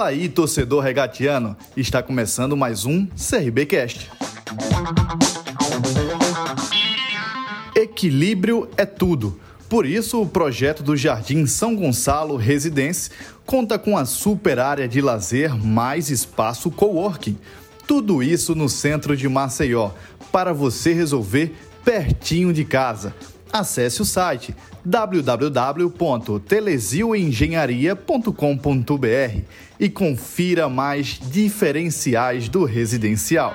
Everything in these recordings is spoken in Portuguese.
Fala aí, torcedor regatiano. Está começando mais um CRBcast. Equilíbrio é tudo. Por isso, o projeto do Jardim São Gonçalo Residência conta com a super área de lazer mais espaço coworking. Tudo isso no centro de Maceió, para você resolver pertinho de casa. Acesse o site www.telesioengenharia.com.br e confira mais diferenciais do residencial.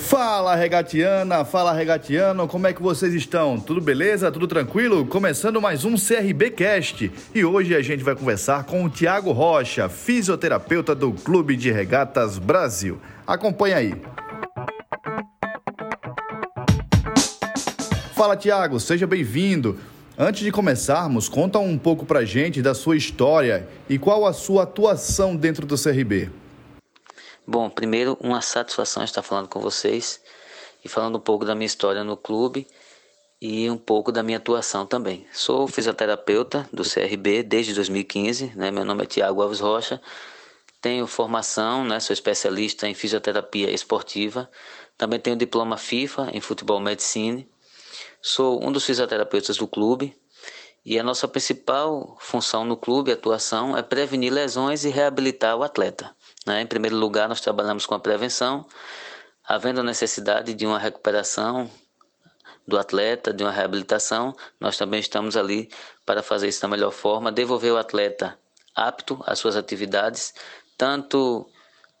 Fala regatiana, fala regatiano, como é que vocês estão? Tudo beleza? Tudo tranquilo? Começando mais um CRB Cast e hoje a gente vai conversar com o Tiago Rocha, fisioterapeuta do Clube de Regatas Brasil. Acompanha aí. Fala Tiago, seja bem-vindo. Antes de começarmos, conta um pouco pra gente da sua história e qual a sua atuação dentro do CRB. Bom, primeiro, uma satisfação estar falando com vocês e falando um pouco da minha história no clube e um pouco da minha atuação também. Sou fisioterapeuta do CRB desde 2015, né? meu nome é Tiago Alves Rocha, tenho formação, né? sou especialista em fisioterapia esportiva, também tenho diploma FIFA em futebol medicine, sou um dos fisioterapeutas do clube e a nossa principal função no clube, atuação, é prevenir lesões e reabilitar o atleta. Né? Em primeiro lugar, nós trabalhamos com a prevenção, havendo a necessidade de uma recuperação do atleta, de uma reabilitação, nós também estamos ali para fazer isso da melhor forma, devolver o atleta apto às suas atividades, tanto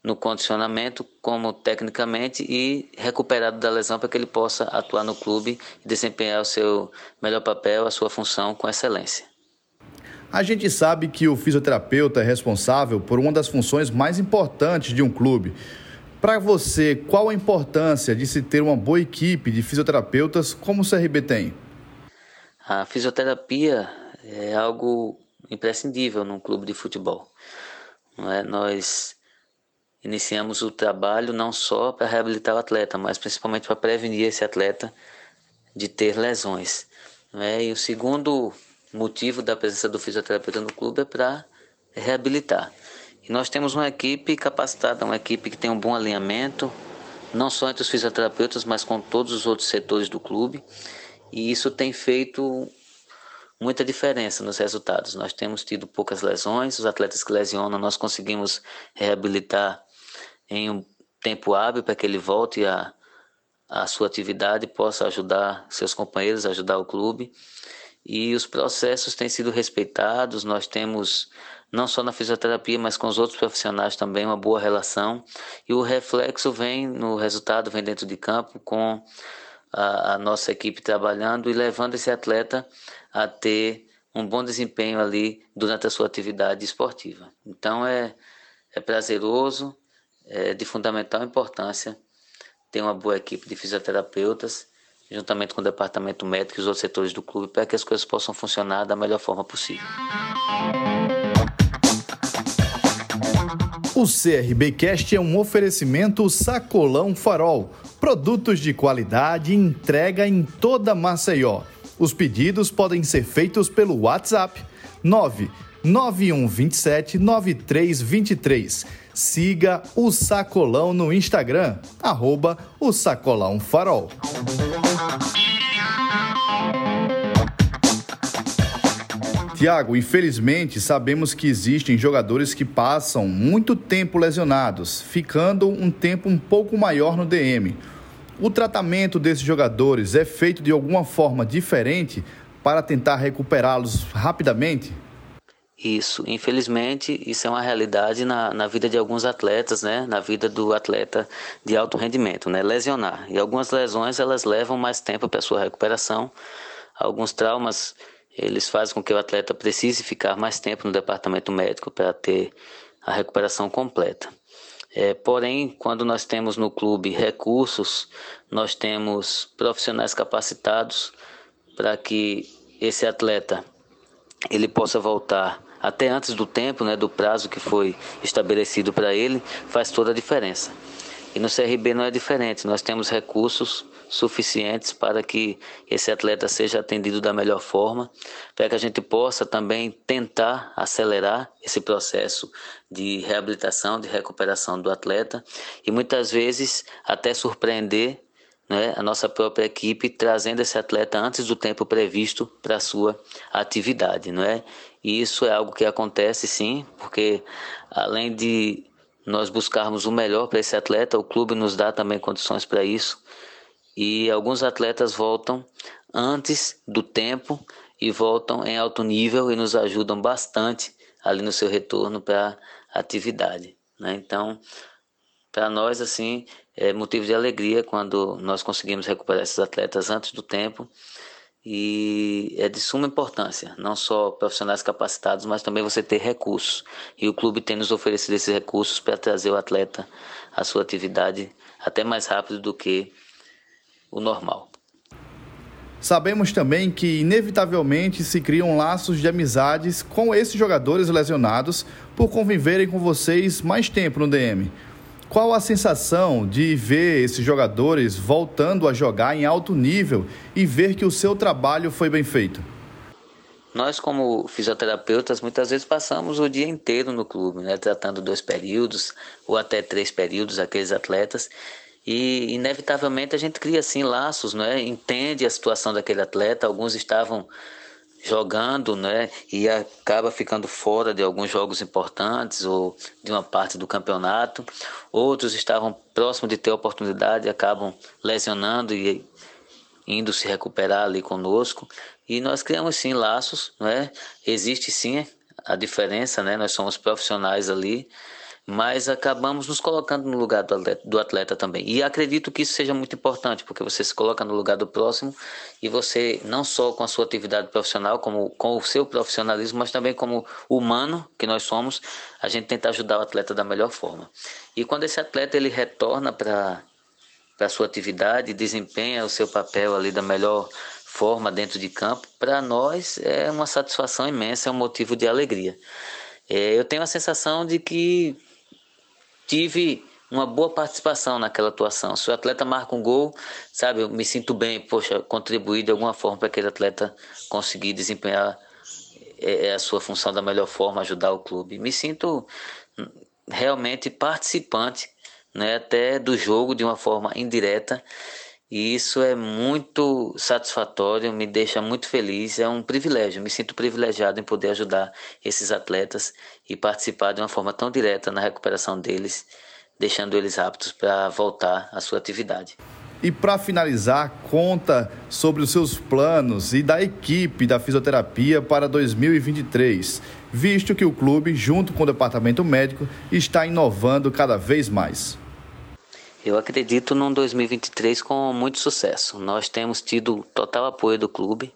no condicionamento como tecnicamente e recuperado da lesão para que ele possa atuar no clube e desempenhar o seu melhor papel, a sua função com excelência. A gente sabe que o fisioterapeuta é responsável por uma das funções mais importantes de um clube. Para você, qual a importância de se ter uma boa equipe de fisioterapeutas como o CRB tem? A fisioterapia é algo imprescindível num clube de futebol. Não é? Nós iniciamos o trabalho não só para reabilitar o atleta, mas principalmente para prevenir esse atleta de ter lesões. É? E o segundo motivo da presença do fisioterapeuta no clube é para reabilitar. E nós temos uma equipe capacitada, uma equipe que tem um bom alinhamento, não só entre os fisioterapeutas, mas com todos os outros setores do clube. E isso tem feito muita diferença nos resultados. Nós temos tido poucas lesões, os atletas que lesionam nós conseguimos reabilitar em um tempo hábil para que ele volte a, a sua atividade, possa ajudar seus companheiros, ajudar o clube e os processos têm sido respeitados. Nós temos, não só na fisioterapia, mas com os outros profissionais também, uma boa relação. E o reflexo vem no resultado, vem dentro de campo, com a, a nossa equipe trabalhando e levando esse atleta a ter um bom desempenho ali durante a sua atividade esportiva. Então é, é prazeroso, é de fundamental importância ter uma boa equipe de fisioterapeutas juntamente com o departamento médico e os outros setores do clube, para que as coisas possam funcionar da melhor forma possível. O CRBcast é um oferecimento Sacolão Farol. Produtos de qualidade entrega em toda Maceió. Os pedidos podem ser feitos pelo WhatsApp 99127 9323 Siga o Sacolão no Instagram, arroba o Sacolão Farol. Tiago, infelizmente sabemos que existem jogadores que passam muito tempo lesionados, ficando um tempo um pouco maior no DM. O tratamento desses jogadores é feito de alguma forma diferente para tentar recuperá-los rapidamente? Isso, infelizmente, isso é uma realidade na, na vida de alguns atletas, né? Na vida do atleta de alto rendimento, né? Lesionar. E algumas lesões, elas levam mais tempo para sua recuperação. Alguns traumas, eles fazem com que o atleta precise ficar mais tempo no departamento médico para ter a recuperação completa. É, porém, quando nós temos no clube recursos, nós temos profissionais capacitados para que esse atleta ele possa voltar até antes do tempo, né, do prazo que foi estabelecido para ele, faz toda a diferença. E no CRB não é diferente, nós temos recursos suficientes para que esse atleta seja atendido da melhor forma, para que a gente possa também tentar acelerar esse processo de reabilitação, de recuperação do atleta e muitas vezes até surpreender né, a nossa própria equipe trazendo esse atleta antes do tempo previsto para a sua atividade, não é? E isso é algo que acontece sim, porque além de nós buscarmos o melhor para esse atleta, o clube nos dá também condições para isso. E alguns atletas voltam antes do tempo e voltam em alto nível e nos ajudam bastante ali no seu retorno para a atividade, né? Então, para nós assim é motivo de alegria quando nós conseguimos recuperar esses atletas antes do tempo e é de suma importância, não só profissionais capacitados, mas também você ter recursos. E o clube tem nos oferecido esses recursos para trazer o atleta à sua atividade até mais rápido do que o normal. Sabemos também que, inevitavelmente, se criam laços de amizades com esses jogadores lesionados por conviverem com vocês mais tempo no DM. Qual a sensação de ver esses jogadores voltando a jogar em alto nível e ver que o seu trabalho foi bem feito? Nós, como fisioterapeutas, muitas vezes passamos o dia inteiro no clube, né, tratando dois períodos ou até três períodos aqueles atletas. E inevitavelmente a gente cria assim laços, né? entende a situação daquele atleta. Alguns estavam jogando, né, e acaba ficando fora de alguns jogos importantes ou de uma parte do campeonato. Outros estavam próximos de ter oportunidade e acabam lesionando e indo se recuperar ali conosco. E nós criamos sim laços, né? Existe sim a diferença, né? Nós somos profissionais ali mas acabamos nos colocando no lugar do atleta, do atleta, também. E acredito que isso seja muito importante, porque você se coloca no lugar do próximo e você, não só com a sua atividade profissional, como com o seu profissionalismo, mas também como humano que nós somos, a gente tenta ajudar o atleta da melhor forma. E quando esse atleta ele retorna para a sua atividade, desempenha o seu papel ali da melhor forma dentro de campo, para nós é uma satisfação imensa, é um motivo de alegria. É, eu tenho a sensação de que tive uma boa participação naquela atuação. Se o atleta marca um gol, sabe, eu me sinto bem, poxa, contribuir de alguma forma para aquele atleta conseguir desempenhar é, é, a sua função da melhor forma, ajudar o clube. Me sinto realmente participante, né, até do jogo de uma forma indireta. E isso é muito satisfatório, me deixa muito feliz, é um privilégio, me sinto privilegiado em poder ajudar esses atletas e participar de uma forma tão direta na recuperação deles, deixando eles aptos para voltar à sua atividade. E para finalizar, conta sobre os seus planos e da equipe da fisioterapia para 2023, visto que o clube, junto com o departamento médico, está inovando cada vez mais. Eu acredito num 2023 com muito sucesso. Nós temos tido total apoio do clube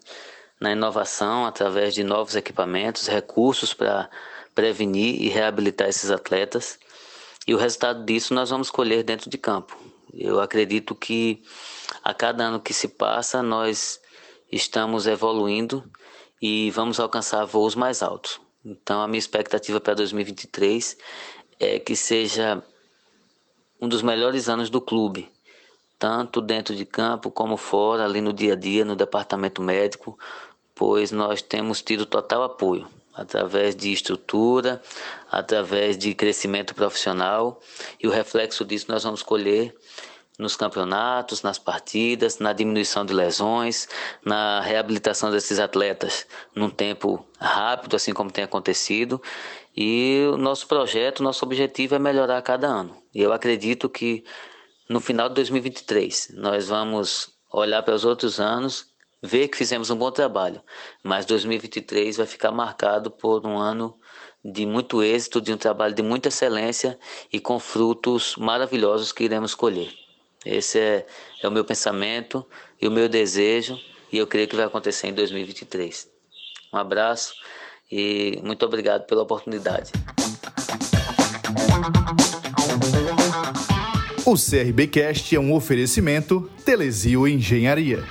na inovação através de novos equipamentos, recursos para prevenir e reabilitar esses atletas. E o resultado disso nós vamos colher dentro de campo. Eu acredito que a cada ano que se passa nós estamos evoluindo e vamos alcançar voos mais altos. Então a minha expectativa para 2023 é que seja um dos melhores anos do clube, tanto dentro de campo como fora, ali no dia a dia, no departamento médico, pois nós temos tido total apoio através de estrutura, através de crescimento profissional, e o reflexo disso nós vamos colher nos campeonatos, nas partidas, na diminuição de lesões, na reabilitação desses atletas num tempo rápido, assim como tem acontecido, e o nosso projeto, nosso objetivo é melhorar cada ano. E eu acredito que no final de 2023 nós vamos olhar para os outros anos, ver que fizemos um bom trabalho, mas 2023 vai ficar marcado por um ano de muito êxito, de um trabalho de muita excelência e com frutos maravilhosos que iremos colher. Esse é, é o meu pensamento e o meu desejo, e eu creio que vai acontecer em 2023. Um abraço e muito obrigado pela oportunidade. O CRBcast é um oferecimento Telesio Engenharia.